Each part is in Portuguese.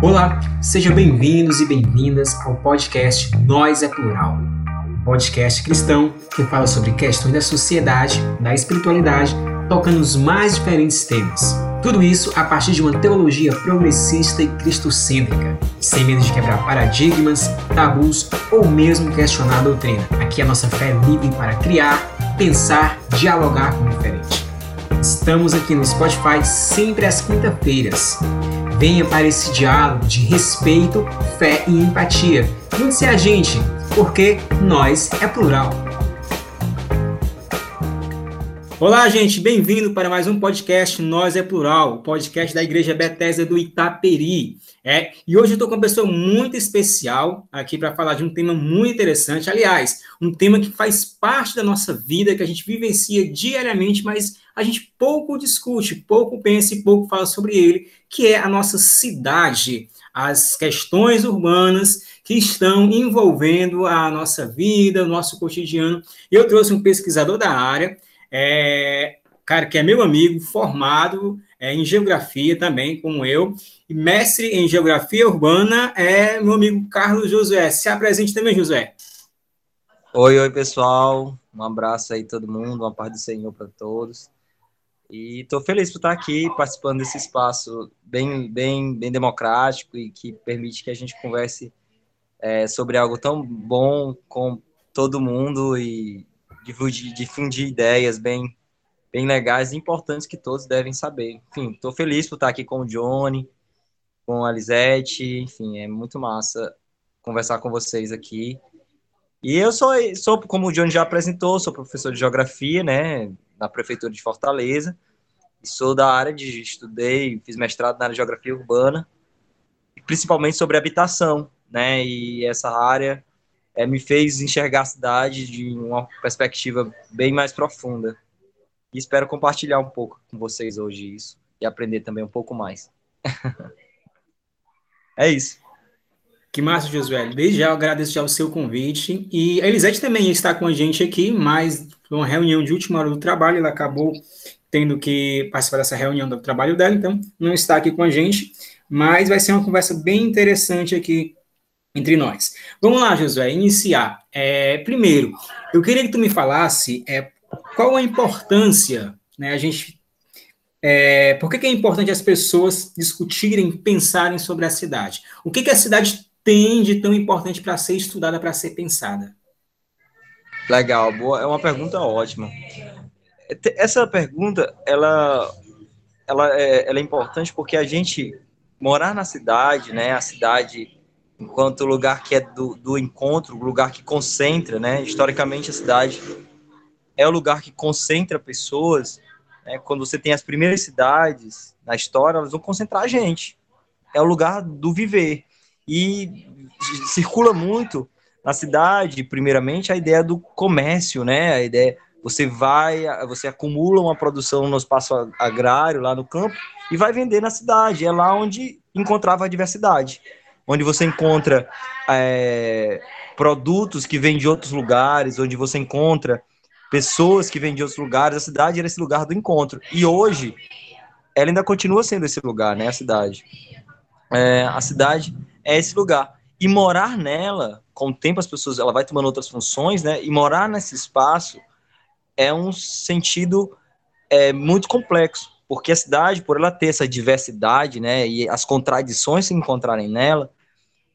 Olá, sejam bem-vindos e bem-vindas ao podcast Nós é Plural, um podcast cristão que fala sobre questões da sociedade, da espiritualidade, tocando os mais diferentes temas. Tudo isso a partir de uma teologia progressista e cristocêntrica, sem medo de quebrar paradigmas, tabus ou mesmo questionar a doutrina. Aqui a nossa fé é livre para criar, pensar, dialogar com o diferente. Estamos aqui no Spotify sempre às quinta-feiras. Venha para esse diálogo de respeito, fé e empatia. Junte-se a gente, porque nós é plural. Olá, gente, bem-vindo para mais um podcast Nós é Plural, o podcast da Igreja Bethesda do Itaperi. É, e hoje eu estou com uma pessoa muito especial aqui para falar de um tema muito interessante. Aliás, um tema que faz parte da nossa vida, que a gente vivencia diariamente, mas a gente pouco discute, pouco pensa e pouco fala sobre ele, que é a nossa cidade, as questões urbanas que estão envolvendo a nossa vida, o nosso cotidiano. Eu trouxe um pesquisador da área é, cara, que é meu amigo, formado é, em geografia também, como eu, e mestre em geografia urbana é meu amigo Carlos Josué. Se apresente também, Josué. Oi, oi, pessoal. Um abraço aí todo mundo, uma paz do Senhor para todos. E estou feliz por estar aqui participando desse espaço bem, bem, bem democrático e que permite que a gente converse é, sobre algo tão bom com todo mundo e difundir, difundir ideias bem, bem legais e importantes que todos devem saber. Enfim, estou feliz por estar aqui com o Johnny, com a Lisete, enfim, é muito massa conversar com vocês aqui. E eu sou, sou, como o Johnny já apresentou, sou professor de geografia, né, na prefeitura de Fortaleza. Sou da área de estudei, fiz mestrado na área de geografia urbana, principalmente sobre habitação, né? E essa área é, me fez enxergar a cidade de uma perspectiva bem mais profunda. E espero compartilhar um pouco com vocês hoje isso e aprender também um pouco mais. é isso. Que massa, Josué. Desde já agradeço já o seu convite. E a Elisete também está com a gente aqui, mas uma reunião de última hora do trabalho, ela acabou tendo que participar dessa reunião do trabalho dela, então não está aqui com a gente, mas vai ser uma conversa bem interessante aqui entre nós. Vamos lá, Josué, iniciar. É, primeiro, eu queria que tu me falasse é, qual a importância, né, a gente, é, por que, que, é importante as pessoas discutirem, pensarem sobre a cidade? O que, que a cidade tem de tão importante para ser estudada, para ser pensada? Legal, boa, é uma pergunta ótima. Essa pergunta, ela, ela, é, ela é importante porque a gente morar na cidade, né, a cidade enquanto lugar que é do, do encontro, lugar que concentra, né? Historicamente, a cidade é o lugar que concentra pessoas. Né? Quando você tem as primeiras cidades na história, elas vão concentrar a gente. É o lugar do viver. E circula muito na cidade, primeiramente, a ideia do comércio, né? A ideia você vai, você acumula uma produção no espaço agrário lá no campo e vai vender na cidade. É lá onde encontrava a diversidade onde você encontra é, produtos que vêm de outros lugares, onde você encontra pessoas que vêm de outros lugares. A cidade era esse lugar do encontro. E hoje, ela ainda continua sendo esse lugar, né? A cidade. É, a cidade é esse lugar. E morar nela, com o tempo as pessoas, ela vai tomando outras funções, né? E morar nesse espaço é um sentido é, muito complexo, porque a cidade, por ela ter essa diversidade, né? E as contradições se encontrarem nela,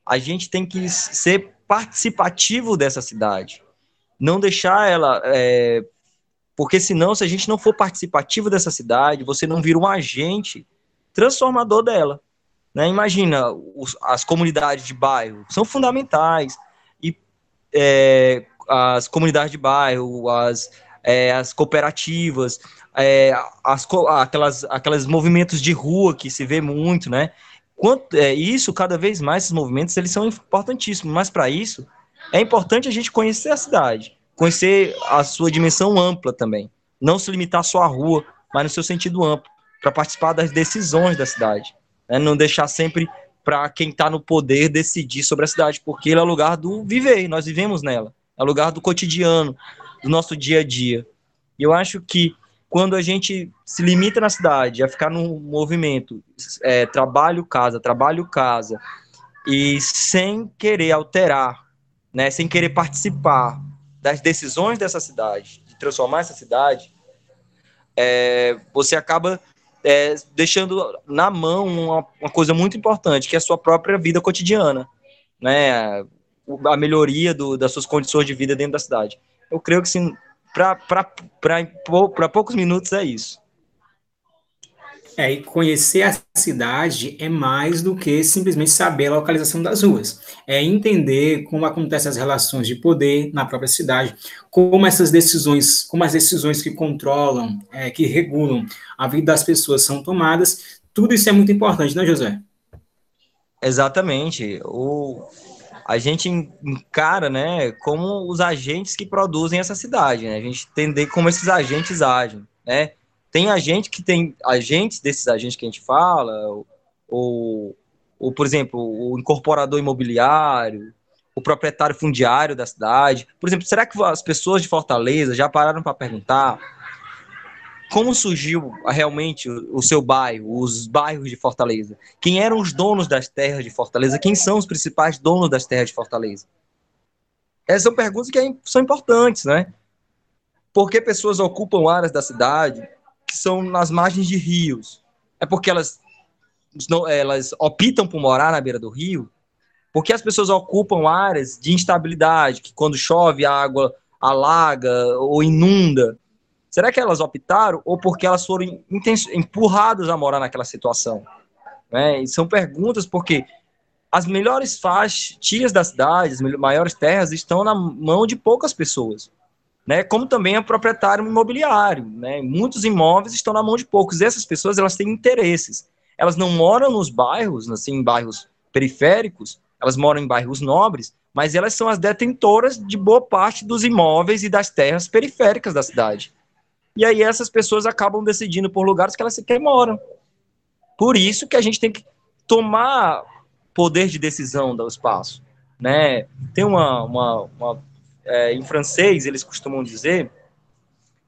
a gente tem que ser participativo dessa cidade. Não deixar ela. É, porque senão, se a gente não for participativo dessa cidade, você não vira um agente transformador dela. Né? Imagina, os, as comunidades de bairro são fundamentais. E é, as comunidades de bairro, as, é, as cooperativas, é, as, aquelas, aquelas movimentos de rua que se vê muito, né? Quanto, é, isso, cada vez mais, esses movimentos, eles são importantíssimos, mas para isso, é importante a gente conhecer a cidade, conhecer a sua dimensão ampla também, não se limitar só à rua, mas no seu sentido amplo, para participar das decisões da cidade, né? não deixar sempre para quem está no poder decidir sobre a cidade, porque ele é lugar do viver, nós vivemos nela, é lugar do cotidiano, do nosso dia a dia. E eu acho que quando a gente se limita na cidade a ficar num movimento é, trabalho casa, trabalho casa, e sem querer alterar, né, sem querer participar das decisões dessa cidade, de transformar essa cidade, é, você acaba é, deixando na mão uma, uma, coisa muito importante, que é a sua própria vida cotidiana, né, a melhoria do, das suas condições de vida dentro da cidade. Eu creio que, sim, para poucos minutos é isso. É, e conhecer a cidade é mais do que simplesmente saber a localização das ruas. É entender como acontecem as relações de poder na própria cidade, como essas decisões, como as decisões que controlam, é, que regulam a vida das pessoas são tomadas. Tudo isso é muito importante, né, José? Exatamente. O, a gente encara, né, como os agentes que produzem essa cidade, né? A gente entender como esses agentes agem, né? Tem agente que tem agentes desses agentes que a gente fala, ou, ou por exemplo, o incorporador imobiliário, o proprietário fundiário da cidade. Por exemplo, será que as pessoas de Fortaleza já pararam para perguntar como surgiu realmente o seu bairro, os bairros de Fortaleza? Quem eram os donos das terras de Fortaleza? Quem são os principais donos das terras de Fortaleza? Essas são perguntas que é são importantes, né? Por que pessoas ocupam áreas da cidade que são nas margens de rios? É porque elas, elas optam por morar na beira do rio? Porque as pessoas ocupam áreas de instabilidade, que quando chove a água alaga ou inunda? Será que elas optaram ou porque elas foram empurradas a morar naquela situação? Né? São perguntas porque as melhores fatias da cidade, as maiores terras estão na mão de poucas pessoas. Né, como também é proprietário imobiliário, né, muitos imóveis estão na mão de poucos. E essas pessoas elas têm interesses. Elas não moram nos bairros, assim, em bairros periféricos, elas moram em bairros nobres, mas elas são as detentoras de boa parte dos imóveis e das terras periféricas da cidade. E aí essas pessoas acabam decidindo por lugares que elas sequer moram. Por isso que a gente tem que tomar poder de decisão do espaço. Né? Tem uma, uma, uma é, em francês eles costumam dizer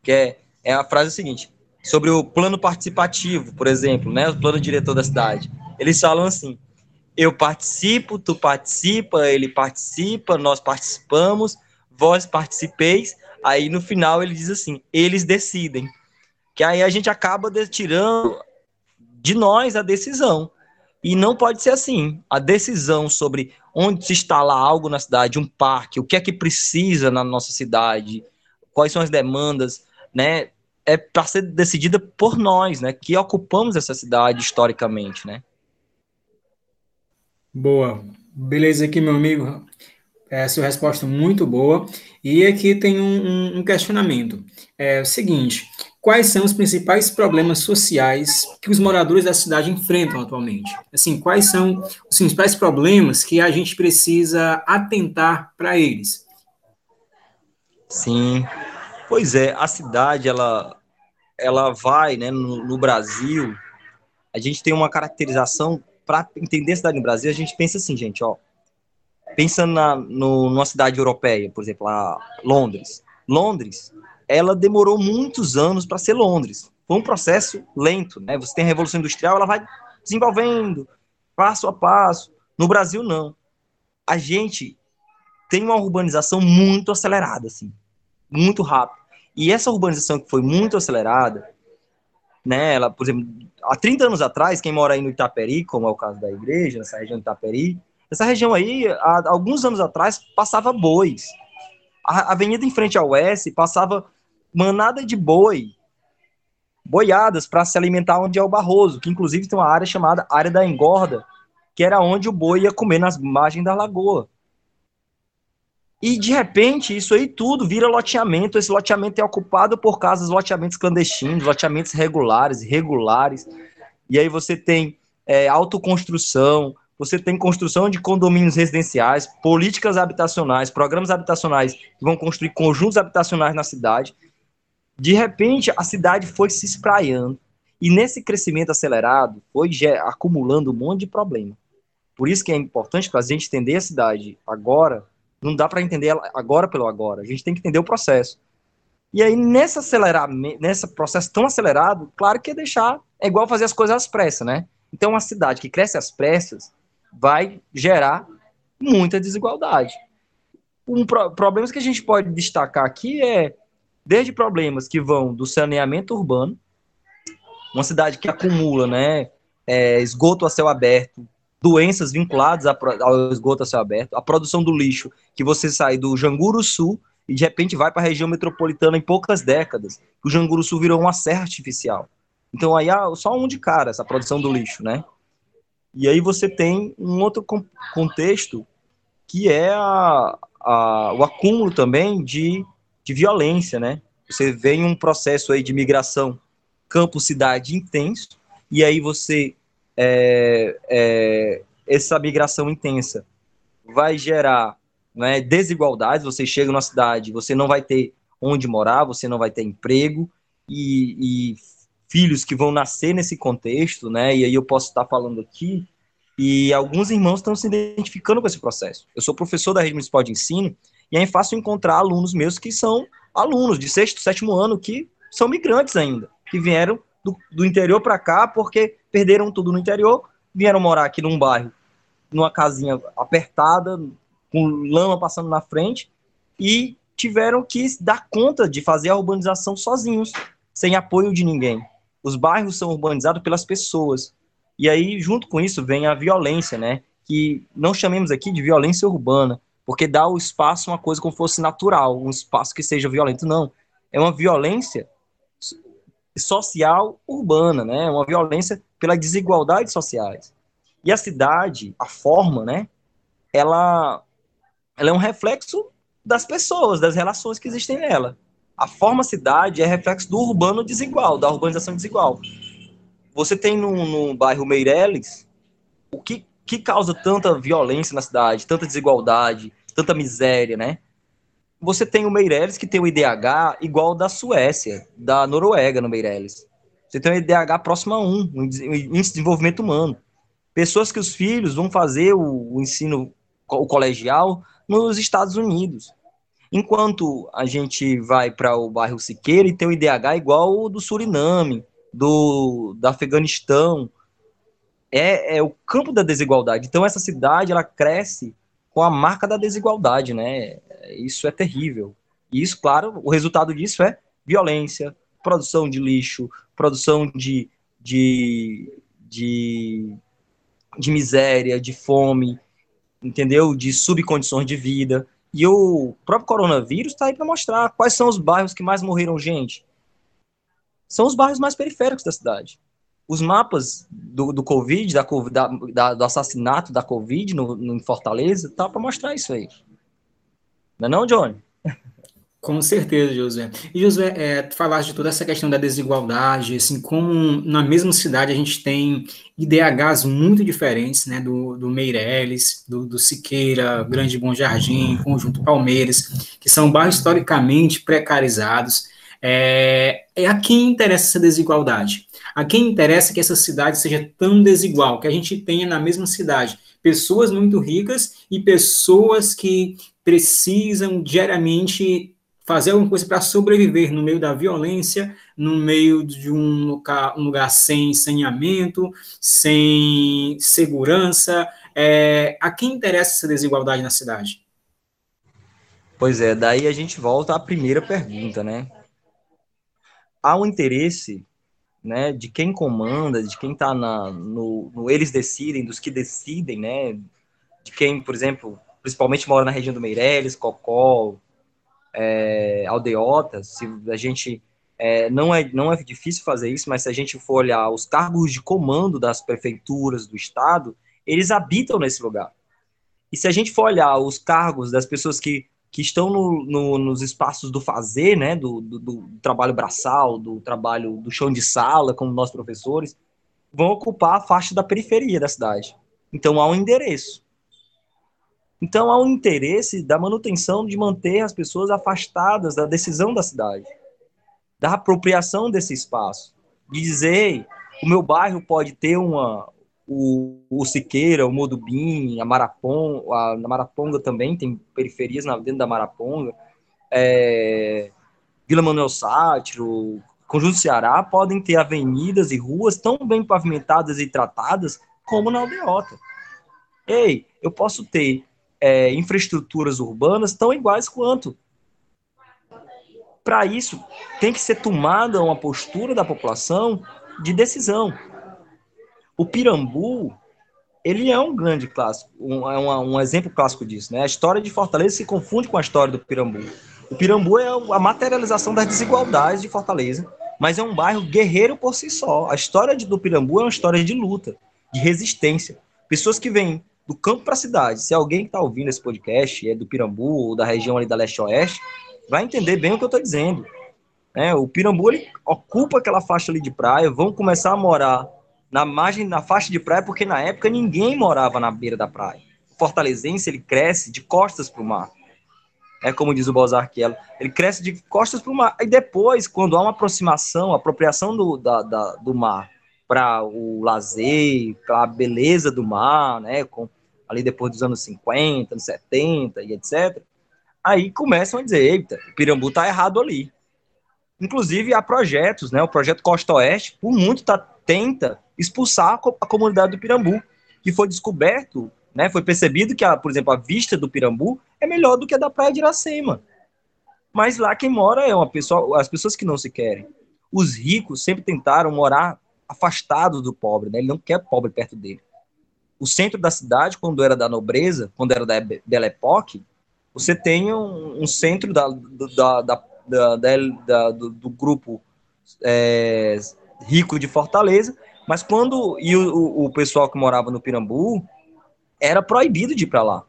que é, é a frase seguinte sobre o plano participativo, por exemplo, né, o plano diretor da cidade. Eles falam assim: eu participo, tu participa, ele participa, nós participamos, vós participeis, Aí no final ele diz assim: eles decidem. Que aí a gente acaba tirando de nós a decisão. E não pode ser assim. A decisão sobre onde se instala algo na cidade, um parque, o que é que precisa na nossa cidade, quais são as demandas, né? É para ser decidida por nós, né? Que ocupamos essa cidade historicamente, né? Boa. Beleza aqui, meu amigo. É, sua resposta muito boa. E aqui tem um, um questionamento. É o seguinte: quais são os principais problemas sociais que os moradores da cidade enfrentam atualmente? Assim, quais são os principais problemas que a gente precisa atentar para eles? Sim, pois é, a cidade ela ela vai, né, no, no Brasil, a gente tem uma caracterização para entender a cidade no Brasil, a gente pensa assim, gente, ó, Pensa na, no, numa cidade europeia, por exemplo, a Londres. Londres, ela demorou muitos anos para ser Londres. Foi um processo lento, né? Você tem a Revolução Industrial, ela vai desenvolvendo passo a passo. No Brasil, não. A gente tem uma urbanização muito acelerada, assim, muito rápida. E essa urbanização que foi muito acelerada, né, ela, por exemplo, há 30 anos atrás, quem mora aí no Itaperi, como é o caso da igreja, nessa região do Itaperi, essa região aí, há alguns anos atrás, passava bois. A avenida em frente ao oeste passava manada de boi, boiadas para se alimentar onde é o Barroso, que inclusive tem uma área chamada Área da Engorda, que era onde o boi ia comer nas margens da lagoa. E de repente, isso aí tudo vira loteamento. Esse loteamento é ocupado por casas, loteamentos clandestinos, loteamentos regulares, irregulares. E aí você tem é, autoconstrução, você tem construção de condomínios residenciais, políticas habitacionais, programas habitacionais que vão construir conjuntos habitacionais na cidade. De repente, a cidade foi se espraiando. E nesse crescimento acelerado, foi acumulando um monte de problema. Por isso que é importante para a gente entender a cidade agora, não dá para entender ela agora pelo agora. A gente tem que entender o processo. E aí, nessa aceleramento, nesse processo tão acelerado, claro que é deixar, é igual fazer as coisas às pressas, né? Então, uma cidade que cresce às pressas vai gerar muita desigualdade. Um pro, problemas que a gente pode destacar aqui é desde problemas que vão do saneamento urbano, uma cidade que acumula, né, é, esgoto a céu aberto, doenças vinculadas ao esgoto a céu aberto, a produção do lixo, que você sai do Janguru Sul e de repente vai para a região metropolitana em poucas décadas. O Janguru Sul virou uma serra artificial. Então aí há só um de cara essa produção do lixo, né? E aí você tem um outro contexto que é a, a, o acúmulo também de, de violência, né? Você vê um processo aí de migração campo-cidade intenso, e aí você é, é, essa migração intensa vai gerar né, desigualdades. Você chega numa cidade, você não vai ter onde morar, você não vai ter emprego e, e filhos que vão nascer nesse contexto, né? E aí eu posso estar falando aqui e alguns irmãos estão se identificando com esse processo. Eu sou professor da rede municipal de ensino e é fácil encontrar alunos meus que são alunos de sexto, sétimo ano que são migrantes ainda, que vieram do, do interior para cá porque perderam tudo no interior, vieram morar aqui num bairro, numa casinha apertada, com lama passando na frente, e tiveram que dar conta de fazer a urbanização sozinhos, sem apoio de ninguém. Os bairros são urbanizados pelas pessoas. E aí, junto com isso, vem a violência, né? Que não chamemos aqui de violência urbana, porque dá o espaço uma coisa como fosse natural, um espaço que seja violento. Não. É uma violência social urbana, né? Uma violência pelas desigualdades sociais. E a cidade, a forma, né? Ela, ela é um reflexo das pessoas, das relações que existem nela. A forma cidade é reflexo do urbano desigual, da urbanização desigual. Você tem no, no bairro Meireles, o que, que causa tanta violência na cidade, tanta desigualdade, tanta miséria, né? você tem o Meirelles, que tem o IDH igual da Suécia, da Noruega no Meirelles. Você tem o IDH próximo a 1, o Índice de Desenvolvimento Humano. Pessoas que os filhos vão fazer o, o ensino, o colegial, nos Estados Unidos. Enquanto a gente vai para o bairro Siqueira e tem o IDH igual ao do Suriname, do, do Afeganistão. É, é o campo da desigualdade. Então, essa cidade, ela cresce com a marca da desigualdade, né? Isso é terrível. E isso, claro, o resultado disso é violência, produção de lixo, produção de, de, de, de miséria, de fome, entendeu? De subcondições de vida. E o próprio coronavírus está aí para mostrar quais são os bairros que mais morreram gente. São os bairros mais periféricos da cidade. Os mapas do, do Covid, da, da, do assassinato da Covid no, no em Fortaleza, tá para mostrar isso aí. Não é não, Johnny? Com certeza, Josué. E, Josué, é, tu falaste de toda essa questão da desigualdade, assim, como na mesma cidade a gente tem IDHs muito diferentes, né, do, do Meireles, do, do Siqueira, Grande Bom Jardim, Conjunto Palmeiras, que são bairros historicamente precarizados. É, é a quem interessa essa desigualdade? A quem interessa que essa cidade seja tão desigual, que a gente tenha na mesma cidade pessoas muito ricas e pessoas que precisam diariamente fazer alguma coisa para sobreviver no meio da violência, no meio de um lugar, um lugar sem saneamento, sem segurança. É, a quem interessa essa desigualdade na cidade? Pois é, daí a gente volta à primeira pergunta, né? Há um interesse né, de quem comanda, de quem está no, no, eles decidem, dos que decidem, né, de quem, por exemplo, principalmente mora na região do Meireles, Cocó, é, Aldeotas, se a gente é, não, é, não é difícil fazer isso, mas se a gente for olhar os cargos de comando das prefeituras do estado, eles habitam nesse lugar. E se a gente for olhar os cargos das pessoas que, que estão no, no, nos espaços do fazer, né, do, do, do, trabalho braçal, do trabalho do chão de sala, como nós professores, vão ocupar a faixa da periferia da cidade. Então há um endereço. Então há um interesse da manutenção de manter as pessoas afastadas da decisão da cidade, da apropriação desse espaço, de dizer o meu bairro pode ter uma o, o Siqueira, o Modubim, a Maraponga, a, Maraponga também tem periferias dentro da Maraponga, é, Vila Manuel Sátiro, Conjunto Ceará, podem ter avenidas e ruas tão bem pavimentadas e tratadas como na aldeota. Ei, eu posso ter é, infraestruturas urbanas tão iguais quanto. Para isso, tem que ser tomada uma postura da população de decisão. O Pirambu, ele é um grande clássico, um, é um, um, exemplo clássico disso. Né? A história de Fortaleza se confunde com a história do Pirambu. O Pirambu é a materialização das desigualdades de Fortaleza, mas é um bairro guerreiro por si só. A história do Pirambu é uma história de luta, de resistência. Pessoas que vêm do campo para a cidade. Se alguém que está ouvindo esse podcast é do Pirambu ou da região ali da leste-oeste, vai entender bem o que eu estou dizendo. É, o Pirambu ele ocupa aquela faixa ali de praia, vão começar a morar na margem, na faixa de praia, porque na época ninguém morava na beira da praia. O fortalezense ele cresce de costas para o mar. É como diz o Balzarquielo, ele cresce de costas para o mar. E depois, quando há uma aproximação, apropriação do, da, da, do mar para o lazer, para a beleza do mar, né, com, ali depois dos anos 50, anos 70 e etc., aí começam a dizer, eita, o Pirambu está errado ali. Inclusive, há projetos, né, o projeto Costa Oeste, por muito tá, tenta expulsar a comunidade do Pirambu, que foi descoberto, né, foi percebido que, a, por exemplo, a vista do Pirambu é melhor do que a da Praia de Iracema. Mas lá quem mora é uma pessoa, as pessoas que não se querem. Os ricos sempre tentaram morar afastado do pobre, né? Ele não quer pobre perto dele. O centro da cidade, quando era da nobreza, quando era da Belle Époque, você tem um, um centro da, da, da, da do, do, grupo é, rico de Fortaleza, mas quando e o, o pessoal que morava no Pirambu era proibido de ir para lá.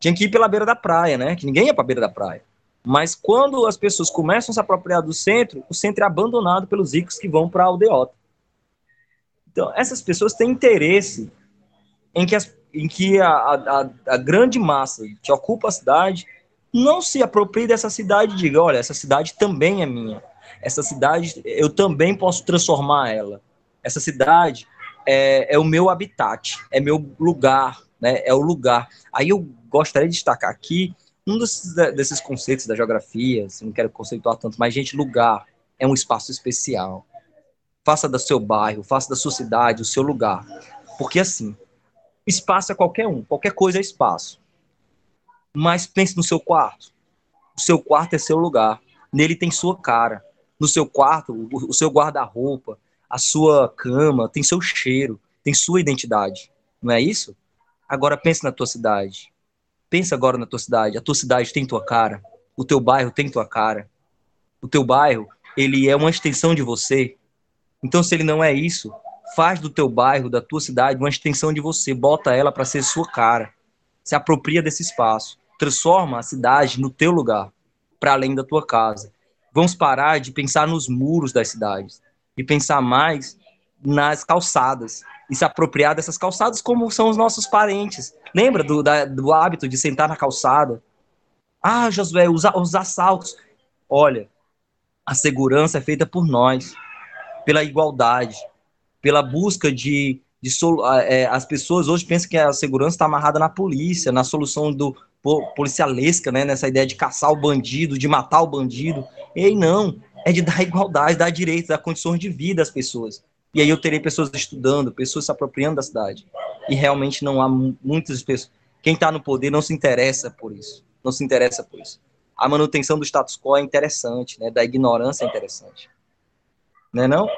Tinha que ir pela beira da praia, né? Que ninguém ia para beira da praia. Mas quando as pessoas começam a se apropriar do centro, o centro é abandonado pelos ricos que vão para a aldeota. Então, essas pessoas têm interesse em que, as, em que a, a, a, grande massa que ocupa a cidade não se aproprie dessa cidade e diga, olha, essa cidade também é minha. Essa cidade, eu também posso transformar ela. Essa cidade é, é o meu habitat, é meu lugar, né? é o lugar. Aí eu gostaria de destacar aqui um desses, desses conceitos da geografia, assim, não quero conceituar tanto, mas, gente, lugar é um espaço especial faça do seu bairro, faça da sua cidade o seu lugar. Porque assim, espaço é qualquer um, qualquer coisa é espaço. Mas pense no seu quarto. O seu quarto é seu lugar. Nele tem sua cara. No seu quarto, o, seu guarda-roupa, a sua cama, tem seu cheiro, tem sua identidade. Não é isso? Agora pense na tua cidade. Pensa agora na tua cidade. A tua cidade tem tua cara. O teu bairro tem tua cara. O teu bairro, ele é uma extensão de você. Então, se ele não é isso, faz do teu bairro, da tua cidade, uma extensão de você, bota ela para ser sua cara. Se apropria desse espaço, transforma a cidade no teu lugar, para além da tua casa. Vamos parar de pensar nos muros das cidades e pensar mais nas calçadas e se apropriar dessas calçadas como são os nossos parentes. Lembra do, da, do hábito de sentar na calçada? Ah, Josué, os, os assaltos. Olha, a segurança é feita por nós pela igualdade, pela busca de, de é, as pessoas hoje pensam que a segurança está amarrada na polícia, na solução do policialesca, né, nessa ideia de caçar o bandido, de matar o bandido. E não, é de dar igualdade, dar direitos, dar condições de vida às pessoas. E aí eu terei pessoas estudando, pessoas se apropriando da cidade. E realmente não há muitas pessoas. Quem está no poder não se interessa por isso. Não se interessa por isso. A manutenção do status quo é interessante, né? Da ignorância é interessante né não?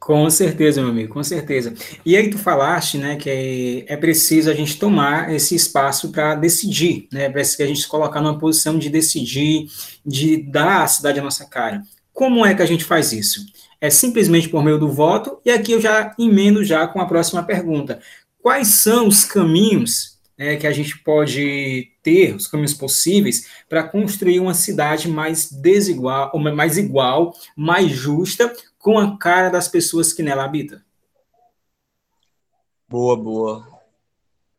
Com certeza, meu amigo, com certeza. E aí tu falaste, né, que é, é preciso a gente tomar esse espaço para decidir, né, para a gente se colocar numa posição de decidir, de dar à cidade a nossa cara. Como é que a gente faz isso? É simplesmente por meio do voto, e aqui eu já emendo já com a próxima pergunta. Quais são os caminhos é, que a gente pode ter, os caminhos possíveis, para construir uma cidade mais desigual, mais igual, mais justa, com a cara das pessoas que nela habitam? Boa, boa.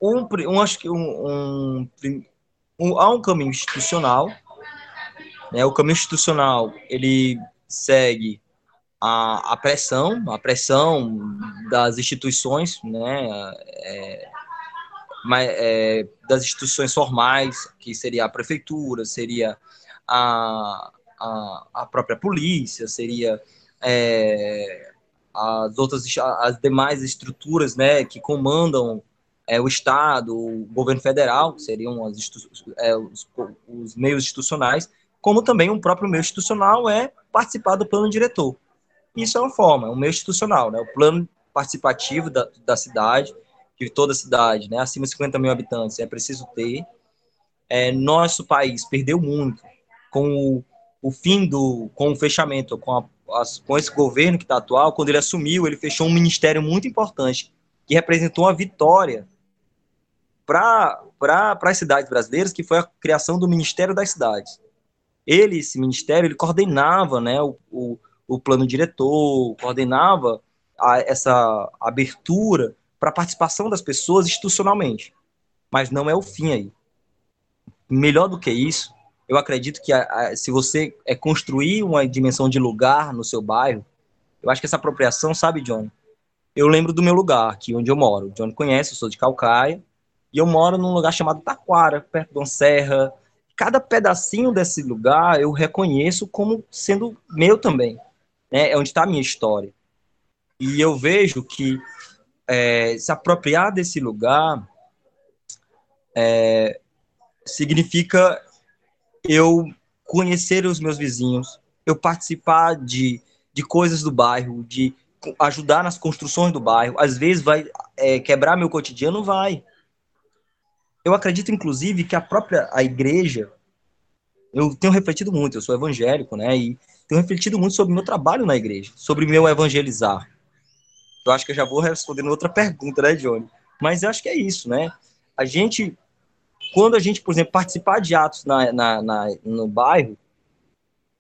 Um, um acho que um, um, um, há um caminho institucional, né? O caminho institucional ele segue a, a pressão, a pressão das instituições, né? É, é, das instituições formais, que seria a prefeitura, seria a, a, a própria polícia, seria é, as outras as demais estruturas né, que comandam é, o Estado, o governo federal, seriam as, é, os, os, meios institucionais, como também um próprio meio institucional é participar do plano diretor. Isso é uma forma, é um meio institucional, né, o plano participativo da, da cidade, que toda cidade, né, acima de 50 mil habitantes, é preciso ter. É, nosso país perdeu muito com o, o fim do, com o fechamento, com, a, as, com esse governo que está atual, quando ele assumiu, ele fechou um ministério muito importante, que representou uma vitória para as cidades brasileiras, que foi a criação do Ministério das Cidades. Ele, esse ministério, ele coordenava né, o, o, o plano diretor, coordenava a, essa abertura para a participação das pessoas institucionalmente. Mas não é o fim aí. Melhor do que isso, eu acredito que a, a, se você é construir uma dimensão de lugar no seu bairro, eu acho que essa apropriação, sabe, John? Eu lembro do meu lugar, aqui onde eu moro. O John conhece, eu sou de Calcaia, e eu moro num lugar chamado Taquara, perto de uma serra. Cada pedacinho desse lugar eu reconheço como sendo meu também. Né? É onde está a minha história. E eu vejo que é, se apropriar desse lugar é, significa eu conhecer os meus vizinhos, eu participar de, de coisas do bairro, de ajudar nas construções do bairro. Às vezes vai é, quebrar meu cotidiano, vai eu acredito, inclusive, que a própria a igreja, eu tenho refletido muito, eu sou evangélico, né, e tenho refletido muito sobre o meu trabalho na igreja, sobre o meu evangelizar. Eu acho que eu já vou respondendo outra pergunta, né, Johnny? Mas eu acho que é isso, né? A gente, quando a gente, por exemplo, participar de atos na, na, na no bairro,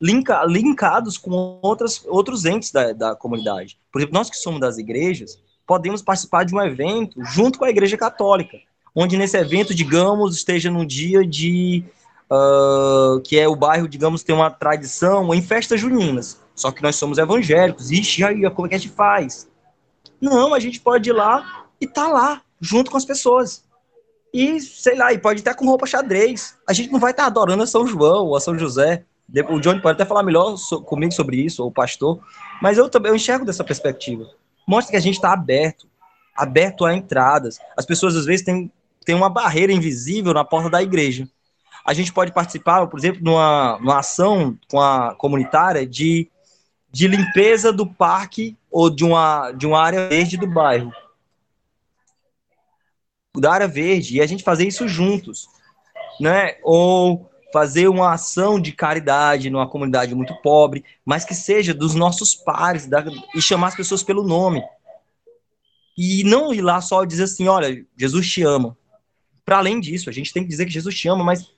linka, linkados com outras, outros entes da, da comunidade. Por exemplo, nós que somos das igrejas, podemos participar de um evento junto com a igreja católica onde nesse evento, digamos, esteja num dia de uh, que é o bairro, digamos, tem uma tradição em festas juninas. Só que nós somos evangélicos. Ixi, aí, como é que a gente faz? Não, a gente pode ir lá e tá lá, junto com as pessoas. E, sei lá, e pode estar com roupa xadrez. A gente não vai estar adorando a São João ou a São José. O Johnny pode até falar melhor comigo sobre isso, ou o pastor. Mas eu também eu enxergo dessa perspectiva. Mostra que a gente está aberto, aberto a entradas. As pessoas, às vezes, têm tem uma barreira invisível na porta da igreja. A gente pode participar, por exemplo, numa, numa ação com a comunitária de, de limpeza do parque ou de uma, de uma área verde do bairro. Da área verde, e a gente fazer isso juntos, né? Ou fazer uma ação de caridade numa comunidade muito pobre, mas que seja dos nossos pares, da, e chamar as pessoas pelo nome. E não ir lá só dizer assim, olha, Jesus te ama. Para além disso, a gente tem que dizer que Jesus te ama, mas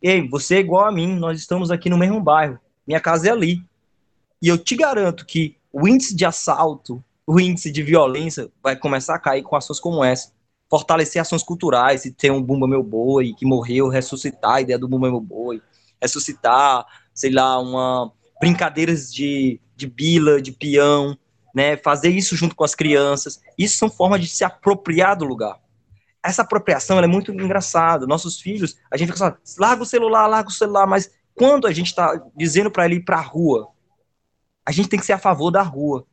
ei, você é igual a mim, nós estamos aqui no mesmo bairro, minha casa é ali. E eu te garanto que o índice de assalto, o índice de violência vai começar a cair com ações como essa. Fortalecer ações culturais, se tem um Bumba Meu Boi que morreu, ressuscitar a ideia do Bumba Meu Boi, ressuscitar, sei lá, uma brincadeiras de, de bila, de peão, né, fazer isso junto com as crianças. Isso são formas de se apropriar do lugar essa apropriação é muito engraçada. Nossos filhos, a gente fica só, larga o celular, larga o celular, mas quando a gente está dizendo para ele ir para a rua, a gente tem que ser a favor da rua.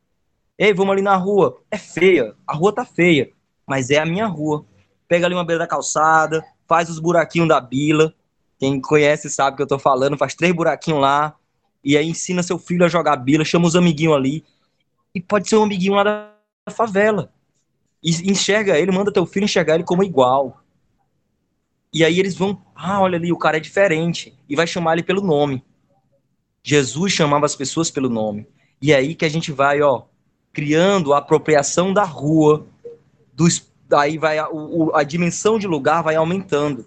Ei, vamos ali na rua. É feia, a rua tá feia, mas é a minha rua. Pega ali uma beira da calçada, faz os buraquinhos da bila. Quem conhece sabe que eu tô falando, faz três buraquinhos lá, e aí ensina seu filho a jogar bila, chama os amiguinhos ali. E pode ser um amiguinho lá da favela e enxerga ele, manda teu filho enxergar ele como igual. E aí eles vão, ah, olha ali, o cara é diferente, e vai chamar ele pelo nome. Jesus chamava as pessoas pelo nome. E é aí que a gente vai, ó, criando a apropriação da rua, dos, aí vai a, o, a dimensão de lugar vai aumentando.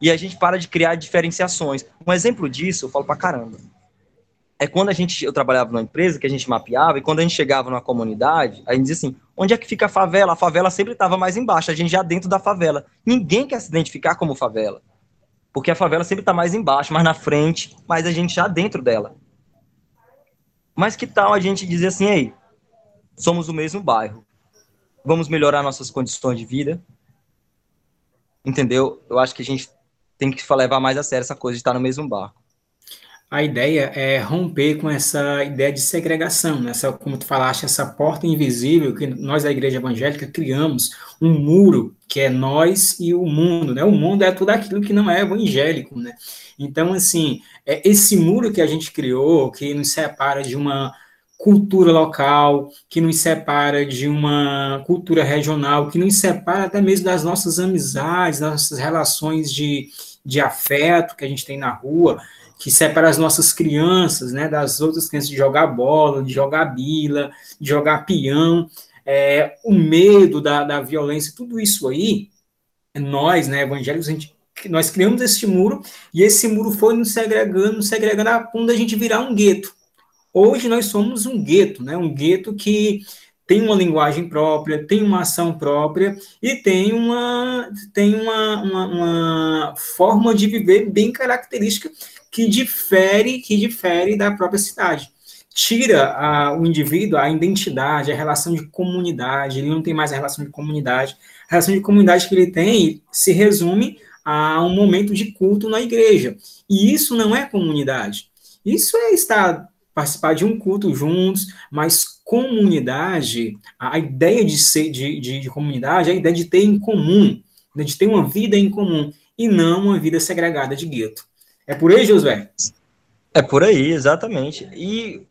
E a gente para de criar diferenciações. Um exemplo disso, eu falo pra caramba é quando a gente, eu trabalhava numa empresa que a gente mapeava, e quando a gente chegava numa comunidade, a gente dizia assim, onde é que fica a favela? A favela sempre estava mais embaixo, a gente já dentro da favela. Ninguém quer se identificar como favela, porque a favela sempre está mais embaixo, mais na frente, mas a gente já dentro dela. Mas que tal a gente dizer assim, ei, somos o mesmo bairro, vamos melhorar nossas condições de vida? Entendeu? Eu acho que a gente tem que levar mais a sério essa coisa de estar no mesmo barco. A ideia é romper com essa ideia de segregação, né? essa, como tu falaste, essa porta invisível que nós da igreja evangélica criamos, um muro que é nós e o mundo, né? O mundo é tudo aquilo que não é evangélico, né? Então, assim, é esse muro que a gente criou, que nos separa de uma cultura local, que nos separa de uma cultura regional, que nos separa até mesmo das nossas amizades, das nossas relações de, de afeto que a gente tem na rua, que separa as nossas crianças, né, das outras crianças de jogar bola, de jogar bila, de jogar peão, é, o medo da, da violência, tudo isso aí, nós, né, evangélicos, a gente, nós criamos esse muro e esse muro foi nos segregando, nos segregando a ponto da gente virar um gueto. Hoje nós somos um gueto, né, um gueto que tem uma linguagem própria, tem uma ação própria e tem uma, tem uma, uma, uma forma de viver bem característica que difere, que difere da própria cidade. Tira a, o indivíduo a identidade, a relação de comunidade, ele não tem mais a relação de comunidade. A relação de comunidade que ele tem se resume a um momento de culto na igreja. E isso não é comunidade. Isso é estar participar de um culto juntos, mas comunidade, a ideia de ser de, de, de comunidade, é a ideia de ter em comum, né, de ter uma vida em comum e não uma vida segregada de gueto. É por aí, Josué? É por aí, exatamente. E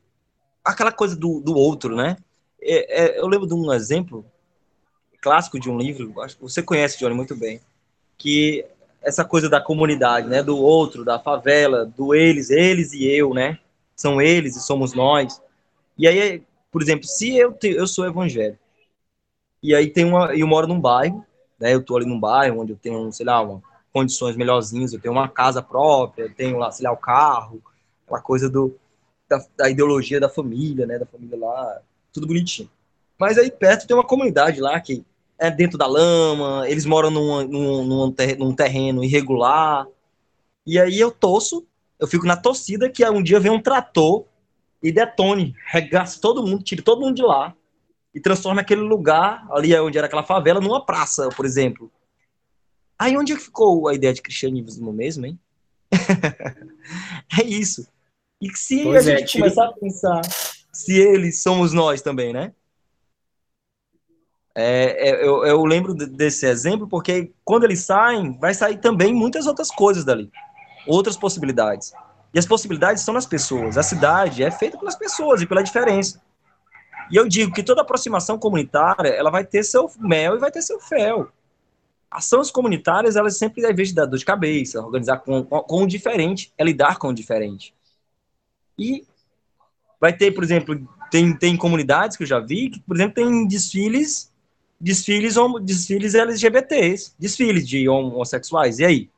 aquela coisa do, do outro, né? É, é, eu lembro de um exemplo clássico de um livro, acho que você conhece, Johnny, muito bem, que essa coisa da comunidade, né? Do outro, da favela, do eles, eles e eu, né? São eles e somos nós. E aí, por exemplo, se eu, te, eu sou evangélico, e aí tem uma, eu moro num bairro, né? Eu tô ali num bairro onde eu tenho, sei lá, uma condições melhorzinhas, eu tenho uma casa própria, eu tenho lá, sei lá, o carro, aquela coisa do, da, da, ideologia da família, né, da família lá, tudo bonitinho. Mas aí perto tem uma comunidade lá que é dentro da lama, eles moram num, num, num terreno irregular, e aí eu torço, eu fico na torcida que um dia vem um trator e detone, regaça todo mundo, tire todo mundo de lá, e transforma aquele lugar, ali onde era aquela favela, numa praça, por exemplo. Aí onde é que ficou a ideia de cristianismo mesmo, hein? é isso. E se pois a é, gente começar a pensar se eles somos nós também, né? É, é, eu, eu, lembro desse exemplo porque quando eles saem, vai sair também muitas outras coisas dali, outras possibilidades. E as possibilidades são nas pessoas. A cidade é feita pelas pessoas e pela diferença. E eu digo que toda aproximação comunitária, ela vai ter seu mel e vai ter seu fel ações comunitárias, elas sempre, ao invés de dar dor de cabeça, organizar com, com, o diferente, é lidar com o diferente. E vai ter, por exemplo, tem, tem comunidades que eu já vi que, por exemplo, tem desfiles, desfiles, desfiles LGBTs, desfiles de homossexuais, e aí?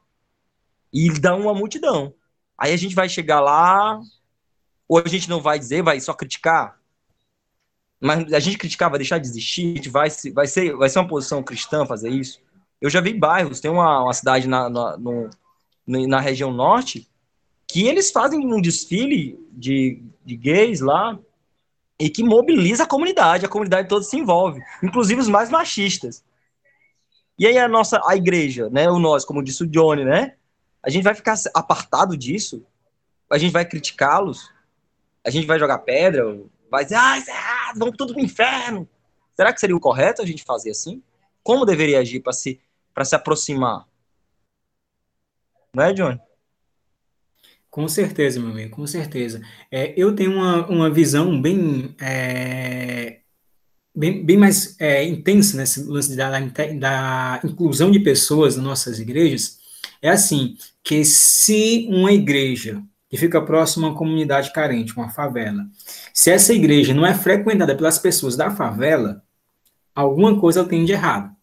E dá uma multidão. Aí a gente vai chegar lá, ou a gente não vai dizer, vai só criticar, mas a gente criticar vai deixar de existir, vai, vai, ser, vai ser uma posição cristã fazer isso? Eu já vi bairros, tem uma, uma cidade na, na, no, na região norte, que eles fazem um desfile de, de gays lá e que mobiliza a comunidade, a comunidade toda se envolve, inclusive os mais machistas. E aí a nossa, a igreja, né, o nós, como disse o Johnny, né, a gente vai ficar apartado disso, a gente vai criticá-los, a gente vai jogar pedra, vai dizer, ah, isso é errado, vamos tudo pro inferno. Será que seria o correto a gente fazer assim? Como deveria agir para se para se aproximar. Não é, Johnny? Com certeza, meu amigo, com certeza. É, eu tenho uma, uma visão bem, é, bem, bem mais é, intensa nesse lance da, da inclusão de pessoas nas nossas igrejas. É assim, que se uma igreja que fica próxima a uma comunidade carente, uma favela, se essa igreja não é frequentada pelas pessoas da favela, alguma coisa tem de errado.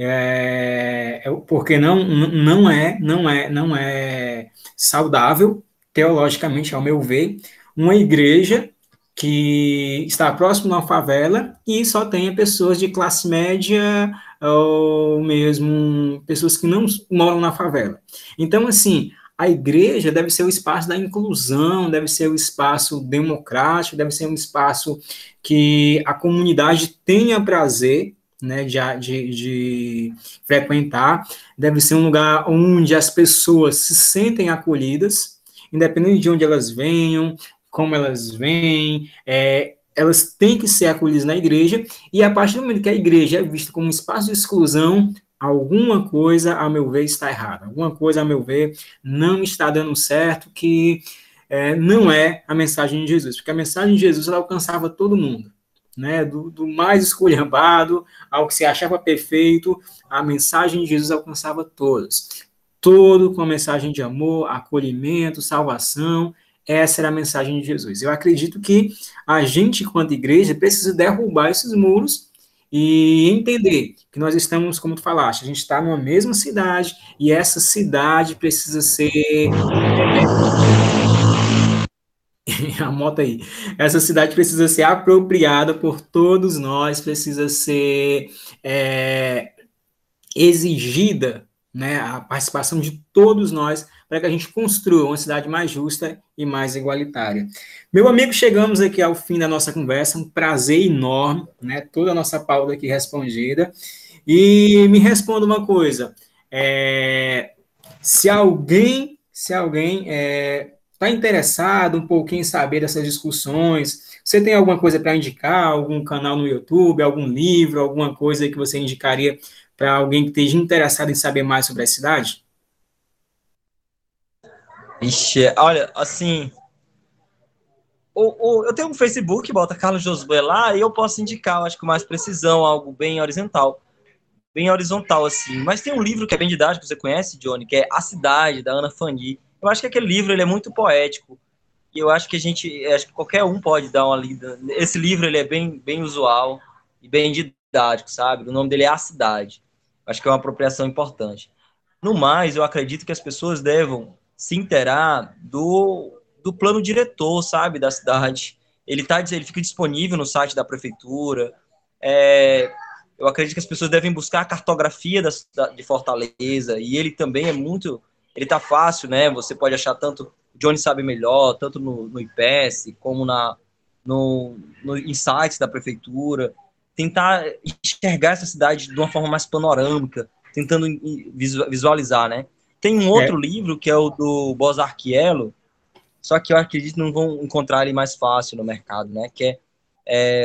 É, é, porque não, não é não é não é saudável teologicamente ao meu ver uma igreja que está próximo a uma favela e só tenha pessoas de classe média ou mesmo pessoas que não moram na favela. Então, assim, a igreja deve ser o espaço da inclusão, deve ser o espaço democrático, deve ser um espaço que a comunidade tenha prazer né, de, de, de, frequentar, deve ser um lugar onde as pessoas se sentem acolhidas independente de onde elas venham, como elas vêm, é, elas têm que ser acolhidas na igreja, e a partir do momento que a igreja é vista como um espaço de exclusão, alguma coisa, a meu ver, está errada. Alguma coisa, a meu ver, não está dando certo, que é, não é a mensagem de Jesus. Porque a mensagem de Jesus ela alcançava todo mundo. Né, do, do mais esculhambado ao que se achava perfeito, a mensagem de Jesus alcançava todos. Todo com a mensagem de amor, acolhimento, salvação. Essa era a mensagem de Jesus. Eu acredito que a gente, enquanto igreja, precisa derrubar esses muros e entender que nós estamos, como tu falaste, a gente está numa mesma cidade e essa cidade precisa ser. a moto aí. Essa cidade precisa ser apropriada por todos nós, precisa ser é, exigida né, a participação de todos nós para que a gente construa uma cidade mais justa e mais igualitária. Meu amigo, chegamos aqui ao fim da nossa conversa, um prazer enorme, né, toda a nossa pauta aqui respondida, e me responda uma coisa, é, se alguém, se alguém é, tá interessado um pouquinho em saber dessas discussões, você tem alguma coisa para indicar, algum canal no YouTube, algum livro, alguma coisa que você indicaria para alguém que esteja interessado em saber mais sobre a cidade? Ixi, olha, assim. O, o, eu tenho um Facebook, bota Carlos Josué lá, e eu posso indicar, acho que mais precisão, algo bem horizontal. Bem horizontal, assim. Mas tem um livro que é bem didático, você conhece, Johnny, que é A Cidade, da Ana Fanny. Eu acho que aquele livro ele é muito poético. E eu acho que a gente, acho que qualquer um pode dar uma lida. Esse livro ele é bem, bem usual e bem didático, sabe? O nome dele é A Cidade. Acho que é uma apropriação importante. No mais, eu acredito que as pessoas devam se inteirar do, do plano diretor, sabe, da cidade. Ele, tá, ele fica disponível no site da prefeitura. É, eu acredito que as pessoas devem buscar a cartografia da, de Fortaleza, e ele também é muito. Ele tá fácil, né? Você pode achar tanto. Johnny sabe melhor, tanto no, no IPS, como na, no, no, sites da prefeitura. Tentar enxergar essa cidade de uma forma mais panorâmica, tentando visualizar, né? Tem um outro é. livro que é o do Bozarquielo, só que eu acredito que não vão encontrar ele mais fácil no mercado, né? Que é,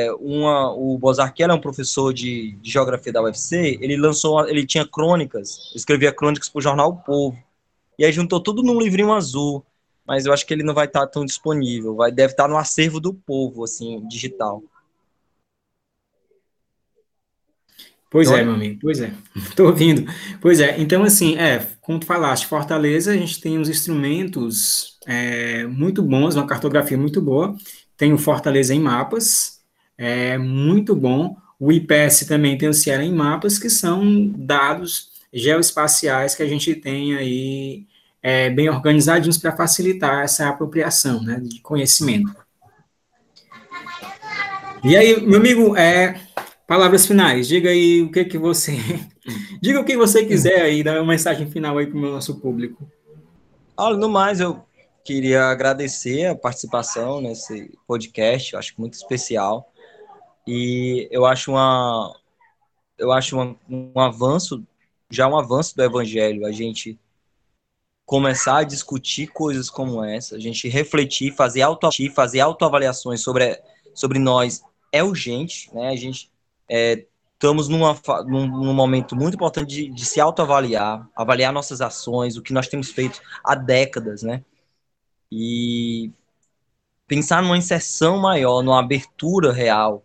é uma, o Bozarquielo é um professor de, de, geografia da UFC, ele lançou, ele tinha crônicas, escrevia crônicas para o jornal O Povo, e aí juntou tudo num livrinho azul, mas eu acho que ele não vai estar tão disponível, vai, deve estar no acervo do povo, assim, digital. Pois é, meu amigo, pois é. Estou ouvindo. Pois é, então, assim, é, como tu falaste, Fortaleza, a gente tem uns instrumentos é, muito bons, uma cartografia muito boa. Tem o Fortaleza em mapas, é muito bom. O IPS também tem o Ceará em mapas, que são dados geoespaciais que a gente tem aí é, bem organizadinhos para facilitar essa apropriação né, de conhecimento. E aí, meu amigo, é, Palavras finais, diga aí o que que você. diga o que você quiser aí, dá uma mensagem final aí para o nosso público. Olha, no mais, eu queria agradecer a participação nesse podcast, eu acho muito especial. E eu acho uma. Eu acho uma, um avanço, já um avanço do evangelho, a gente começar a discutir coisas como essa, a gente refletir, fazer auto fazer autoavaliações sobre, sobre nós é urgente, né? A gente é, estamos numa, num, num, momento muito importante de, de se autoavaliar, avaliar nossas ações, o que nós temos feito há décadas, né? E pensar numa inserção maior, numa abertura real,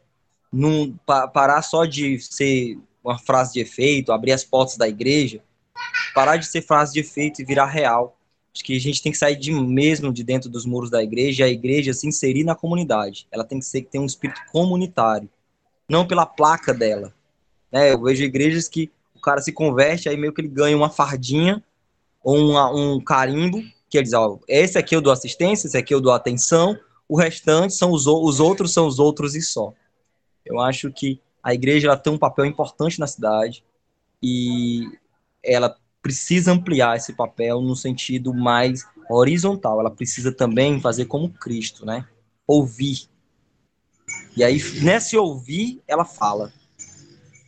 num, pa, parar só de ser uma frase de efeito, abrir as portas da igreja, parar de ser frase de efeito e virar real. Acho que a gente tem que sair de mesmo de dentro dos muros da igreja, a igreja se inserir na comunidade. Ela tem que ser ter um espírito comunitário não pela placa dela. Né? Eu vejo igrejas que o cara se converte, aí meio que ele ganha uma fardinha ou uma, um carimbo, que eles, ó, esse aqui eu dou assistência, esse aqui eu dou atenção, o restante são os, os outros são os outros e só. Eu acho que a igreja ela tem um papel importante na cidade e ela precisa ampliar esse papel no sentido mais horizontal. Ela precisa também fazer como Cristo, né? Ouvir, e aí, nesse ouvir, ela fala.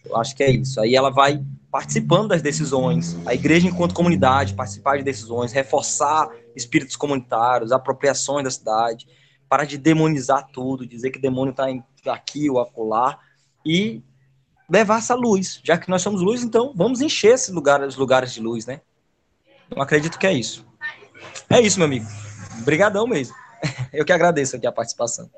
Eu acho que é isso. Aí ela vai participando das decisões, a igreja enquanto comunidade participar de decisões, reforçar espíritos comunitários, apropriações da cidade, para de demonizar tudo, dizer que demônio está aqui ou acolá, e levar essa luz. Já que nós somos luz, então vamos encher esses lugares, os lugares de luz, né? Eu acredito que é isso. É isso, meu amigo. Obrigadão mesmo. Eu que agradeço aqui a participação.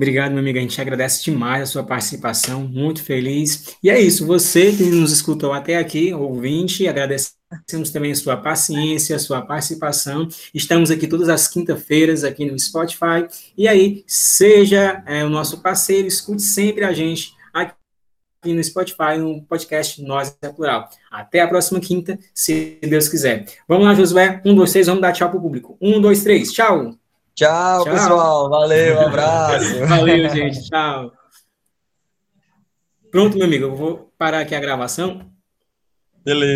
Obrigado, meu amigo. A gente agradece demais a sua participação, muito feliz. E é isso, você que nos escutou até aqui, ouvinte, agradecemos também a sua paciência, a sua participação. Estamos aqui todas as quinta-feiras aqui no Spotify. E aí, seja é, o nosso parceiro, escute sempre a gente aqui no Spotify, no podcast Nós é Plural. Até a próxima quinta, se Deus quiser. Vamos lá, Josué. Um, dois, três, vamos dar tchau para o público. Um, dois, três, tchau! Tchau, tchau, pessoal. Valeu, um abraço. Valeu, gente. Tchau. Pronto, meu amigo. Eu vou parar aqui a gravação. Beleza.